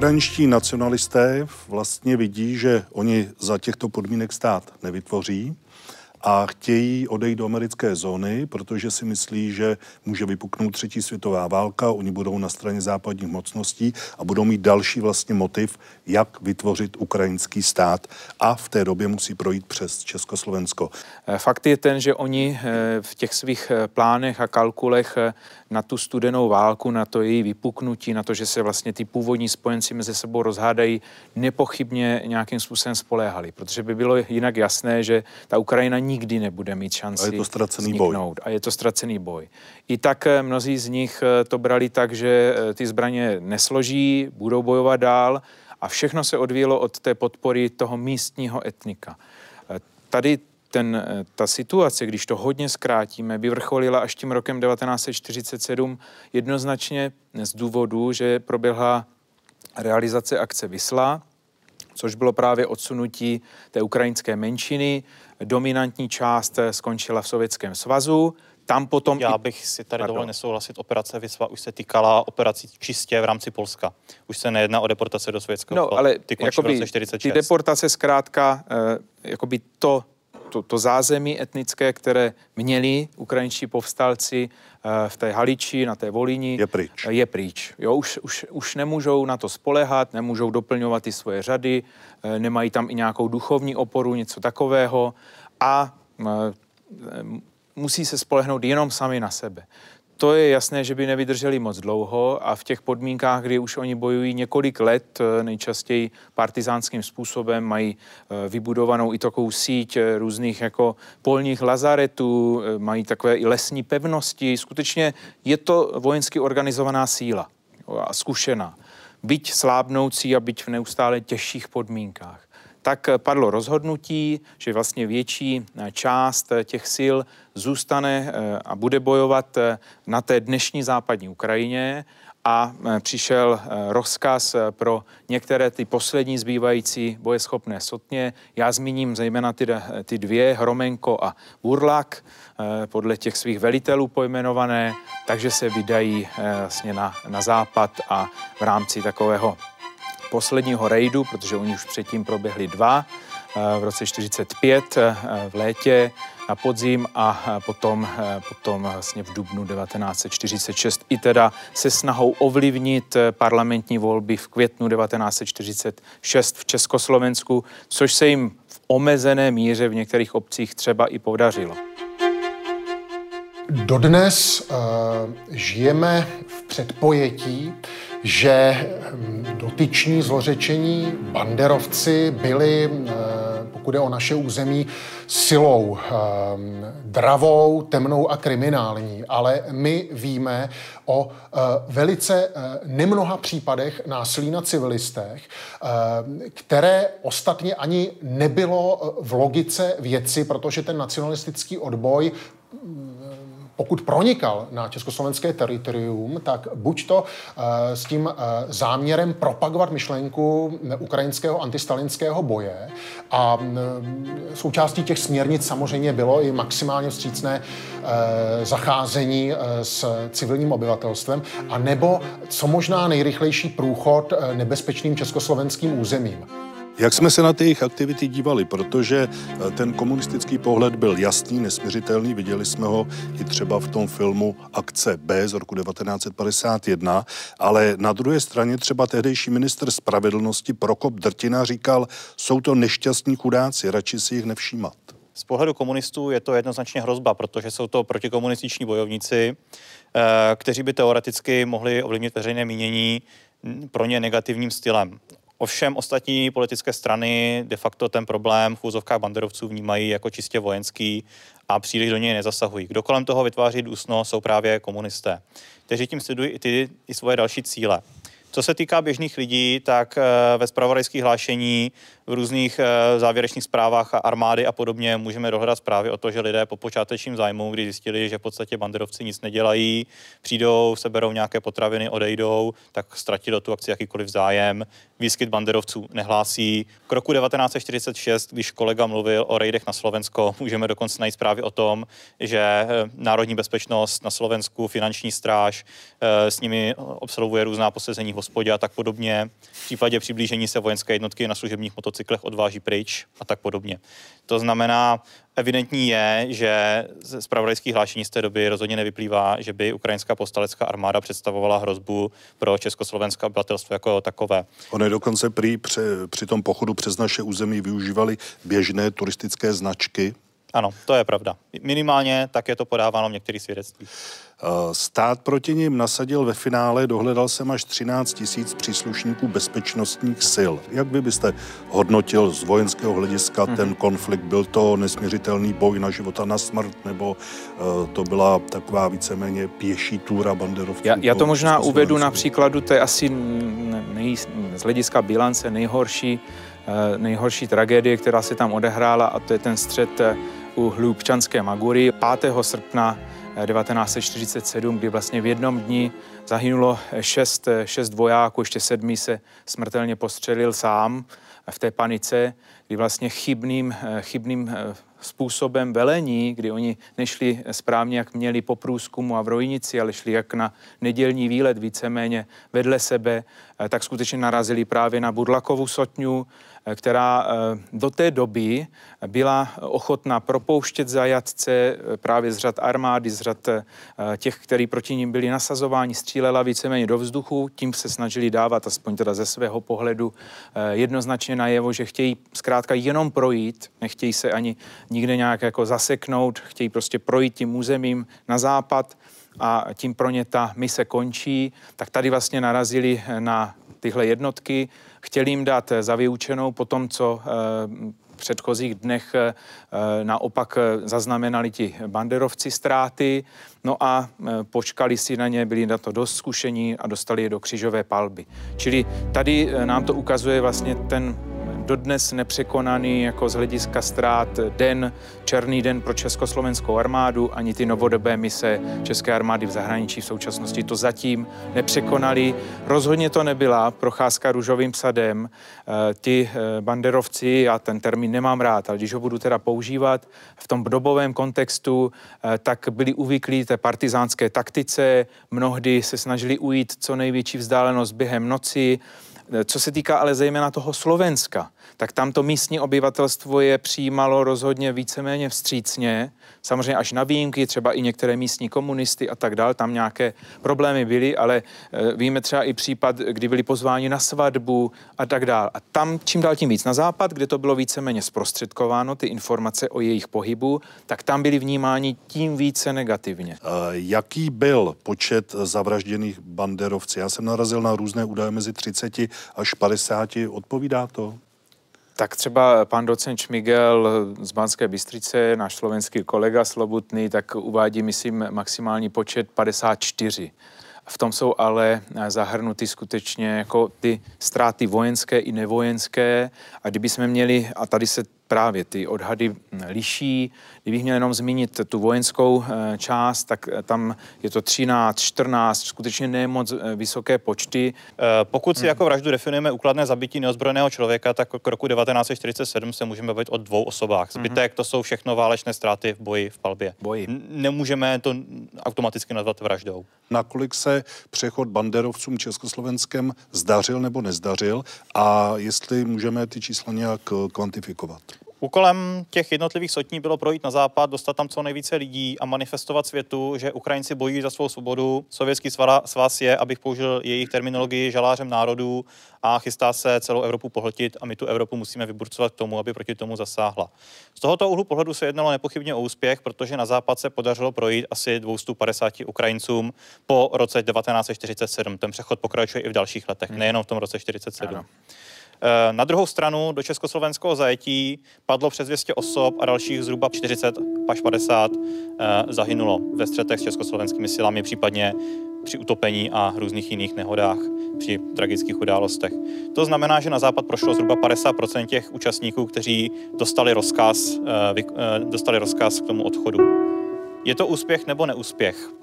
Ukrajinští nacionalisté vlastně vidí, že oni za těchto podmínek stát nevytvoří a chtějí odejít do americké zóny, protože si myslí, že může vypuknout třetí světová válka, oni budou na straně západních mocností a budou mít další vlastně motiv, jak vytvořit ukrajinský stát a v té době musí projít přes Československo. Eh, fakt je ten, že oni eh, v těch svých eh, plánech a kalkulech na tu studenou válku, na to její vypuknutí, na to, že se vlastně ty původní spojenci mezi sebou rozhádají, nepochybně nějakým způsobem spoléhali, protože by bylo jinak jasné, že ta Ukrajina nikdy nebude mít šanci. A je to ztracený boj. A je to ztracený boj. I tak mnozí z nich to brali tak, že ty zbraně nesloží, budou bojovat dál a všechno se odvíjelo od té podpory toho místního etnika. Tady ten, ta situace, když to hodně zkrátíme, vyvrcholila až tím rokem 1947 jednoznačně z důvodu, že proběhla realizace akce Vysla, což bylo právě odsunutí té ukrajinské menšiny. Dominantní část skončila v Sovětském svazu, tam potom... Já bych si tady dovolil nesouhlasit. Operace Vysva už se týkala operací čistě v rámci Polska. Už se nejedná o deportace do Sovětského No, ale ty, jakoby, ty deportace zkrátka, eh, jakoby to, to, to zázemí etnické, které měli ukrajinští povstalci eh, v té Haliči, na té Volíni, je pryč. Eh, je pryč. Jo, už, už, už nemůžou na to spolehat, nemůžou doplňovat ty svoje řady, eh, nemají tam i nějakou duchovní oporu, něco takového a musí se spolehnout jenom sami na sebe. To je jasné, že by nevydrželi moc dlouho a v těch podmínkách, kdy už oni bojují několik let, eh, nejčastěji partizánským způsobem, mají eh, vybudovanou i takovou síť eh, různých jako polních lazaretů, mají takové i lesní pevnosti. Skutečně je to vojensky organizovaná síla a zkušená. Byť slábnoucí a byť v neustále těžších podmínkách tak padlo rozhodnutí, že vlastně větší eh, část eh, těch sil zůstane eh, a bude bojovat na té dnešní západní Ukrajině a přišel rozkaz pro některé ty poslední zbývající bojeschopné sotně. Já zmíním zejména ty, ty dvě, Hromenko a Burlak, podle těch svých velitelů pojmenované, takže se vydají vlastně na, na západ a v rámci takového posledního rejdu, protože oni už předtím proběhli dva, eh, v roce 45 eh, v létě na podzim a eh, potom, potom vlastně v dubnu 1946 i teda se snahou ovlivnit parlamentní volby v květnu 1946 v Československu, což se jim v omezené míře v některých obcích třeba i podařilo. Dodnes uh, žijeme v předpojetí, že dotyční zlořečení banderovci byli, hm, pokud je o naše území, silou hm, dravou, temnou a kriminální. Ale my víme o velice nemnoha případech násilí na civilistech, které ostatně ani nebylo v logice věci, protože ten nacionalistický odboj pokud pronikal na československé teritorium, tak buď to uh, s tím uh, záměrem propagovat myšlenku ukrajinského antistalinského boje a součástí těch směrnic samozřejmě bylo i maximálně vstřícné zacházení s civilním obyvatelstvem, a nebo co možná nejrychlejší průchod nebezpečným československým územím. Jak jsme se na ty jejich aktivity dívali, protože eh, ten komunistický pohled byl jasný, nesměřitelný, viděli jsme ho i třeba v tom filmu Akce B z roku 1951, ale na druhé straně třeba tehdejší minister spravedlnosti Prokop Drtina říkal, jsou to nešťastní chudáci, radši si jich nevšímat. Z pohledu komunistů je to jednoznačně hrozba, protože jsou to protikomunističní bojovníci, eh, kteří by teoreticky mohli ovlivnit veřejné mínění pro ně negativním stylem. Ovšem ostatní politické strany de facto ten problém v banderovců vnímají jako čistě vojenský a příliš do něj nezasahují. Kdo kolem toho vytváří dusno, jsou právě komunisté, kteří tím sledují i ty i svoje další cíle. Co se týká běžných lidí, tak eh, ve spravodajských hlášení v různých eh, závěrečných zprávách armády a podobně můžeme dohledat zprávy o to, že lidé po počátečním zájmu, kdy zjistili, že v podstatě banderovci nic nedělají, přijdou, seberou nějaké potraviny, odejdou, tak ztratili tu akci jakýkoliv zájem. Výskyt banderovců nehlásí. K roku 1946, když kolega mluvil o rejdech na Slovensko, můžeme dokonce najít zprávy o tom, že eh, národní bezpečnost na Slovensku, finanční stráž s nimi obsluhuje různá posezení v hospodě a tak podobně. V případě přiblížení se vojenské jednotky na služebních motocyklech odváží pryč a tak podobně. To znamená, Evidentní je, že z spravodajských hlášení z té doby rozhodně nevyplývá, že by ukrajinská postalecká armáda představovala hrozbu pro československé obyvatelstvo jako takové. Oni dokonce při, při tom pochodu přes naše území využívali běžné turistické značky. Ano, to je pravda. Minimálně tak je to podáváno v některých svědectvích. Eh, stát proti ním nasadil ve finále, dohledal jsem až 13 tisíc příslušníků bezpečnostních sil. Jak vy byste hodnotil z vojenského hlediska ten konflikt? Byl to nesměřitelný boj na život a na smrt, nebo uh, to byla taková víceméně pěší túra banderovců? Já, já to možná uvedu na příkladu, to je asi nej, z hlediska bilance nejhorší, uh, nejhorší tragédie, která se tam odehrála a to je ten střed u Hlubčanské Magury 5. srpna 1947, kdy vlastně v jednom dni zahynulo šest, šest vojáků, ještě sedmý se smrtelně postřelil sám v té panice, kdy vlastně chybným, chybným způsobem velení, kdy oni nešli správně, jak měli po průzkumu a v Rojnici, ale šli jak na nedělní výlet víceméně vedle sebe, tak skutečně narazili právě na Budlakovu sotňu, která eh, do té doby byla ochotná propouštět zajatce eh, právě z řad armády, z řad eh, těch, kteří proti ním byli nasazováni, střílela víceméně do vzduchu, tím se snažili dávat, aspoň teda ze svého pohledu, jednoznačně najevo, že chtějí zkrátka jenom projít, nechtějí se ani nikde nějak jako zaseknout, chtějí prostě projít tím územím na západ a tím pro ně ta mise končí, tak tady vlastně narazili na tyhle jednotky, chtěli jim dát za vyučenou po tom, co eh, v předchozích dnech eh, naopak eh, zaznamenali ti banderovci ztráty, no a počkali si na ně, byli na to dost zkušení a dostali je do křižové palby. Čili tady nám to ukazuje vlastně ten dodnes nepřekonaný jako z hlediska ztrát den, černý den pro československou armádu, ani ty novodobé mise České armády v zahraničí v současnosti to zatím nepřekonali. Rozhodně to nebyla procházka růžovým sadem. Eh, ti eh, banderovci, já ten termín nemám rád, ale když ho budu teda používat v tom dobovém kontextu, eh, tak byli uvyklí té partizánské taktice, mnohdy se snažili ujít co největší vzdálenost během noci, co se týká ale zejména toho Slovenska, tak tam to místní obyvatelstvo je přijímalo rozhodně víceméně vstřícně. Samozřejmě až na výjimky, třeba i některé místní komunisty a tak dále, tam nějaké problémy byly, ale e, víme třeba i případ, kdy byli pozváni na svatbu a tak dále. A tam čím dál tím víc na západ, kde to bylo víceméně zprostředkováno, ty informace o jejich pohybu, tak tam byli vnímáni tím více negativně. Uh, jaký byl počet zavražděných banderovců? Já jsem narazil na různé údaje mezi 30 až 50. Odpovídá to? Tak třeba pan docent Šmigel z Banské Bystrice, náš slovenský kolega Slobutný, tak uvádí, myslím, maximální počet 54. V tom jsou ale zahrnuty skutečně jako ty ztráty vojenské i nevojenské. A kdyby jsme měli, a tady se právě ty odhady liší. Kdybych měl jenom zmínit tu vojenskou eh, část, tak eh, tam je to 13, 14, skutečně ne moc eh, vysoké počty. Pokud si hmm. jako vraždu definujeme úkladné zabití neozbrojeného člověka, tak k roku 1947 se můžeme bavit o dvou osobách. Hmm. Zbytek to jsou všechno válečné ztráty v boji v palbě. Boji. Nemůžeme to automaticky nazvat vraždou. Nakolik se přechod banderovcům Československem zdařil nebo nezdařil a jestli můžeme ty čísla nějak kvantifikovat? Úkolem těch jednotlivých sotní bylo projít na západ, dostat tam co nejvíce lidí a manifestovat světu, že Ukrajinci bojují za svou svobodu. Sovětský svaz je, abych použil jejich terminologii, žalářem národů a chystá se celou Evropu pohltit a my tu Evropu musíme vyburcovat k tomu, aby proti tomu zasáhla. Z tohoto úhlu pohledu se jednalo nepochybně o úspěch, protože na západ se podařilo projít asi 250 Ukrajincům po roce 1947. Ten přechod pokračuje i v dalších letech, hmm. nejenom v tom roce 1947. Ano. Eh, na druhou stranu do československého zajetí padlo přes 200 osob a dalších zhruba 40 až 50 eh, zahynulo ve střetech s československými silami, případně při utopení a různých jiných nehodách při tragických událostech. To znamená, že na západ prošlo zhruba 50% těch účastníků, kteří dostali rozkaz, eh, dostali rozkaz k tomu odchodu. Je to úspěch nebo neúspěch?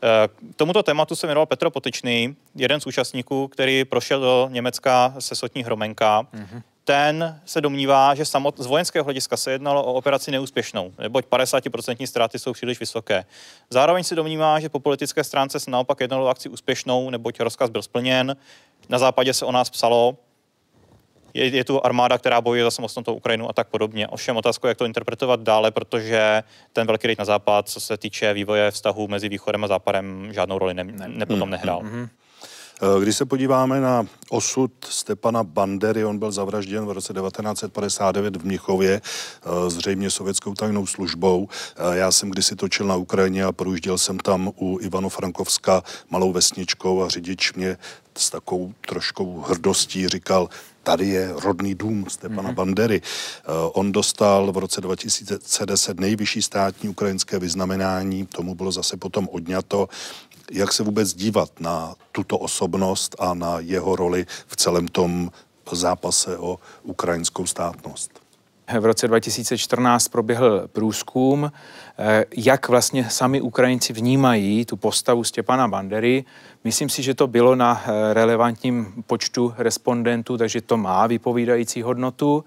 K eh, tomuto tématu se jmenoval Petro Potyčný, jeden z účastníků, který prošel do Německa se sotní hromenka. Mm-hmm. Ten se domnívá, že samot, z vojenského hlediska se jednalo o operaci neúspěšnou, neboť 50% ztráty jsou příliš vysoké. Zároveň se domnívá, že po politické stránce se naopak jednalo o akci úspěšnou, neboť rozkaz byl splněn. Na západě se o nás psalo, je, je tu armáda, která bojuje za samostatnou Ukrajinu a tak podobně. Ovšem otázka, jak to interpretovat dále, protože ten velký rejt na západ, co se týče vývoje vztahu mezi východem a západem, žádnou roli ne, ne, potom nehrál. Mm-hmm. Eh, když se podíváme na osud Stepana Bandery, on byl zavražděn v roce 1959 v Mnichově, eh, zřejmě sovětskou tajnou službou. Eh, já jsem kdysi točil na Ukrajině a projížděl jsem tam u Ivano Frankovska malou vesničkou a řidič mě s takovou troškou hrdostí říkal, tady je rodný dům Stepana mm-hmm. Bandery. On dostal v roce 2010 nejvyšší státní ukrajinské vyznamenání, tomu bylo zase potom odňato jak se vůbec dívat na tuto osobnost a na jeho roli v celém tom zápase o ukrajinskou státnost. V roce 2014 proběhl průzkum, eh, jak vlastně sami Ukrajinci vnímají tu postavu Stěpana Bandery. Myslím si, že to bylo na eh, relevantním počtu respondentů, takže to má vypovídající hodnotu.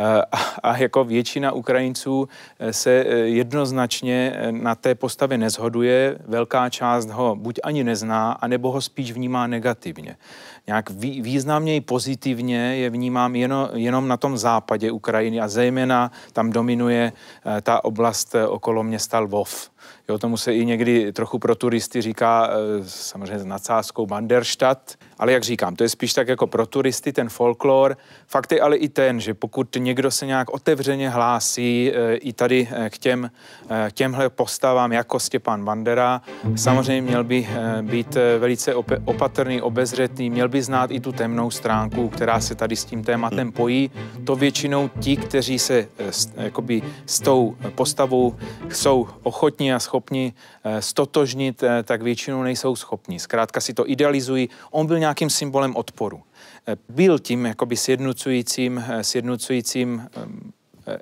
Eh, a, jako většina Ukrajinců eh, se eh, jednoznačně na té postavě nezhoduje. Velká část ho buď ani nezná, anebo ho spíš vnímá negativně. Nějak významněji pozitivně je vnímám jenom, jenom na tom západě Ukrajiny a zejména tam dominuje ta oblast okolo města Lvov. Jo, tomu se i někdy trochu pro turisty říká samozřejmě s nadsázkou Banderstadt, ale jak říkám, to je spíš tak jako pro turisty ten folklor. Fakt je ale i ten, že pokud někdo se nějak otevřeně hlásí e, i tady e, k těm, e, těmhle postavám jako Stěpán Bandera, samozřejmě měl by být velice opatrný, obezřetný, měl by znát i tu temnou stránku, která se tady s tím tématem pojí. To většinou ti, kteří se jakoby s tou postavou jsou ochotní a schopni stotožnit, tak většinou nejsou schopni. Zkrátka si to idealizují. On byl nějakým symbolem odporu. Eh, byl tím jakoby sjednocujícím, eh, sjednocujícím eh,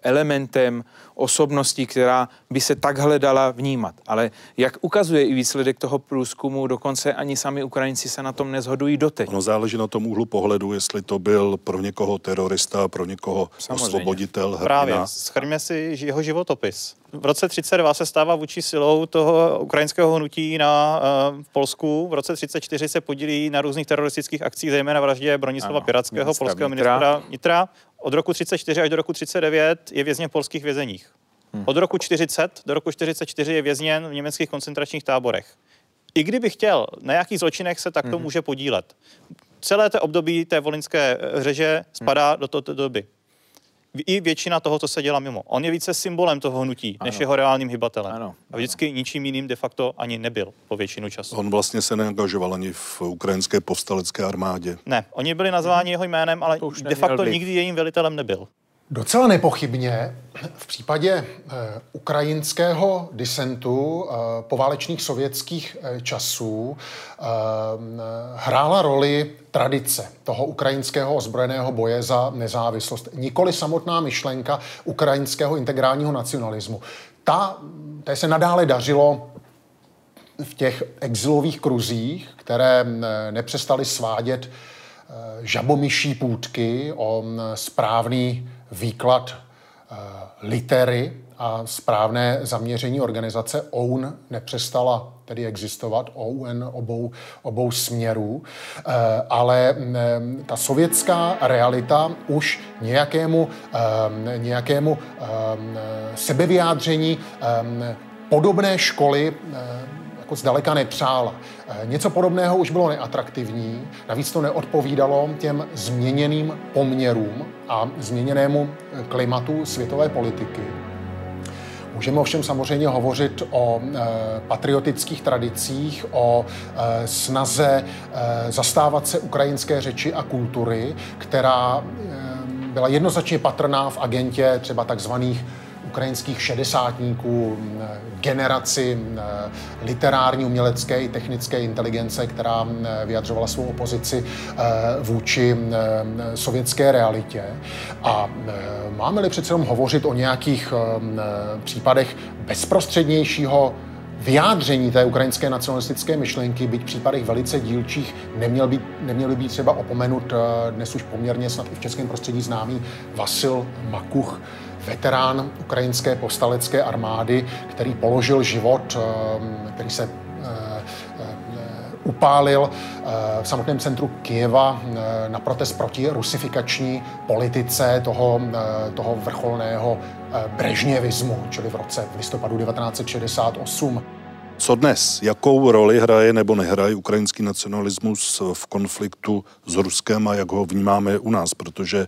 elementem osobností, která by se takhle dala vnímat. Ale jak ukazuje i výsledek toho průzkumu, dokonce ani sami Ukrajinci se na tom nezhodují doteď. No záleží na tom úhlu pohledu, jestli to byl pro někoho terorista, pro někoho Samozřejmě. osvoboditel, hrdina. Právě, schrňme si jeho životopis. V roce 32 se stává vůči silou toho ukrajinského hnutí na uh, Polsku. V roce 34 se podílí na různých teroristických akcích, zejména vraždě Bronislava Piratského, polského ministra vnitra. Od roku 34 až do roku 39 je vězně v polských vězeních. Hmm. Od roku 40 do roku 44 je vězněn v německých koncentračních táborech. I kdyby chtěl, na jakých zločinech se takto hmm. může podílet. Celé té období té volinské eh, řeže spadá do této doby. I většina toho, co se dělá mimo. On je více symbolem toho hnutí, ano. než jeho reálným hybatelem. Ano. A vždycky ničím jiným de facto ani nebyl po většinu času. On vlastně se neangažoval ani v ukrajinské povstalecké armádě. Ne, oni byli nazváni jeho jménem, ale de facto nikdy jejím velitelem nebyl. Docela nepochybně v případě eh, ukrajinského disentu eh, poválečných sovětských eh, časů hrála roli tradice toho ukrajinského ozbrojeného boje za nezávislost. Nikoli samotná myšlenka ukrajinského integrálního nacionalismu. Ta, té se nadále dařilo v těch exilových kruzích, které nepřestaly svádět žabomyší půdky o správný výklad uh, litery a správné zaměření organizace OUN nepřestala tedy existovat, OUN obou, obou směrů, uh, ale um, ta sovětská realita už nějakému, um, nějakému um, sebevyjádření um, podobné školy jako zdaleka nepřála. Eh, něco podobného už bylo neatraktivní, navíc to neodpovídalo těm změněným poměrům a změněnému eh, klimatu světové politiky. Můžeme ovšem samozřejmě hovořit o e, patriotických tradicích, o e, snaze e, zastávat se ukrajinské řeči a kultury, která e, byla jednoznačně patrná v agentě třeba takzvaných ukrajinských šedesátníků, generaci literární, umělecké i technické inteligence, která vyjadřovala svou opozici eh, vůči sovětské realitě. A máme-li přece jenom hovořit o nějakých případech bezprostřednějšího vyjádření té ukrajinské nacionalistické myšlenky, byť v případech velice dílčích, neměl být, neměl být třeba opomenut eh, dnes už poměrně snad i v českém prostředí známý Vasil Makuch, veterán ukrajinské povstalecké armády, který položil život, eh, který se eh, eh, upálil v samotném centru Kijeva na protest proti rusifikační politice toho, toho vrcholného brežněvismu, čili v roce v listopadu 1968. Co dnes? Jakou roli hraje nebo nehraje ukrajinský nacionalismus v konfliktu s Ruskem a jak ho vnímáme u nás? Protože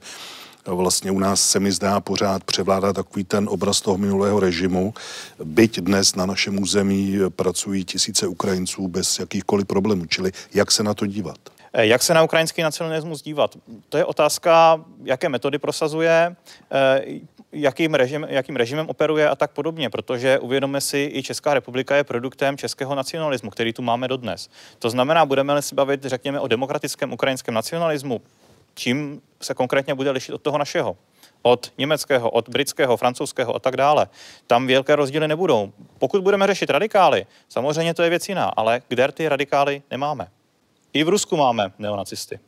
vlastně u nás se mi zdá pořád převládá takový ten obraz toho minulého režimu. Byť dnes na našem území pracují tisíce Ukrajinců bez jakýchkoliv problémů. Čili jak se na to dívat? Eh, jak se na ukrajinský nacionalismus dívat? To je otázka, jaké metody prosazuje, eh, jakým, režim, jakým režimem operuje a tak podobně, protože uvědomme si, i Česká republika je produktem českého nacionalismu, který tu máme dodnes. To znamená, budeme si bavit, řekněme, o demokratickém ukrajinském nacionalismu, čím se konkrétně bude lišit od toho našeho? Od německého, od britského, francouzského a tak dále. Tam velké rozdíly nebudou. Pokud budeme řešit radikály, samozřejmě to je věc jiná, ale kde ty radikály nemáme? I v Rusku máme neonacisty.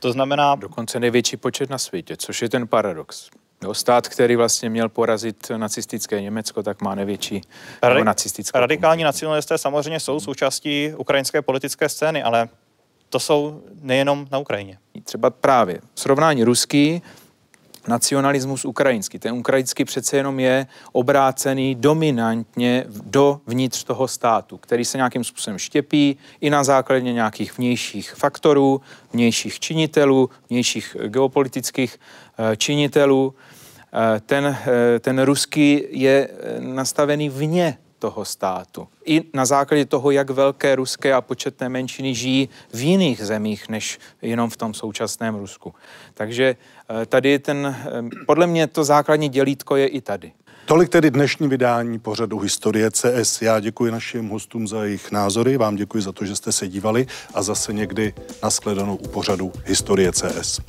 To znamená... Dokonce největší počet na světě, což je ten paradox. Jo, stát, který vlastně měl porazit nacistické Německo, tak má největší Radi- nacistickou Radikální nacionalisté samozřejmě jsou součástí ukrajinské politické scény, ale to jsou nejenom na Ukrajině. Třeba právě srovnání ruský, nacionalismus ukrajinský. Ten ukrajinský přece jenom je obrácený dominantně do vnitř toho státu, který se nějakým způsobem štěpí i na základě nějakých vnějších faktorů, vnějších činitelů, vnějších geopolitických eh, činitelů. Eh, ten, eh, ten ruský je nastavený vně toho státu. I na základě toho, jak velké ruské a početné menšiny žijí v jiných zemích, než jenom v tom současném Rusku. Takže eh, tady ten, eh, podle mě to základní dělítko je i tady. Tolik tedy dnešní vydání pořadu Historie CS. Já děkuji našim hostům za jejich názory, vám děkuji za to, že jste se dívali a zase někdy nashledanou u pořadu Historie CS.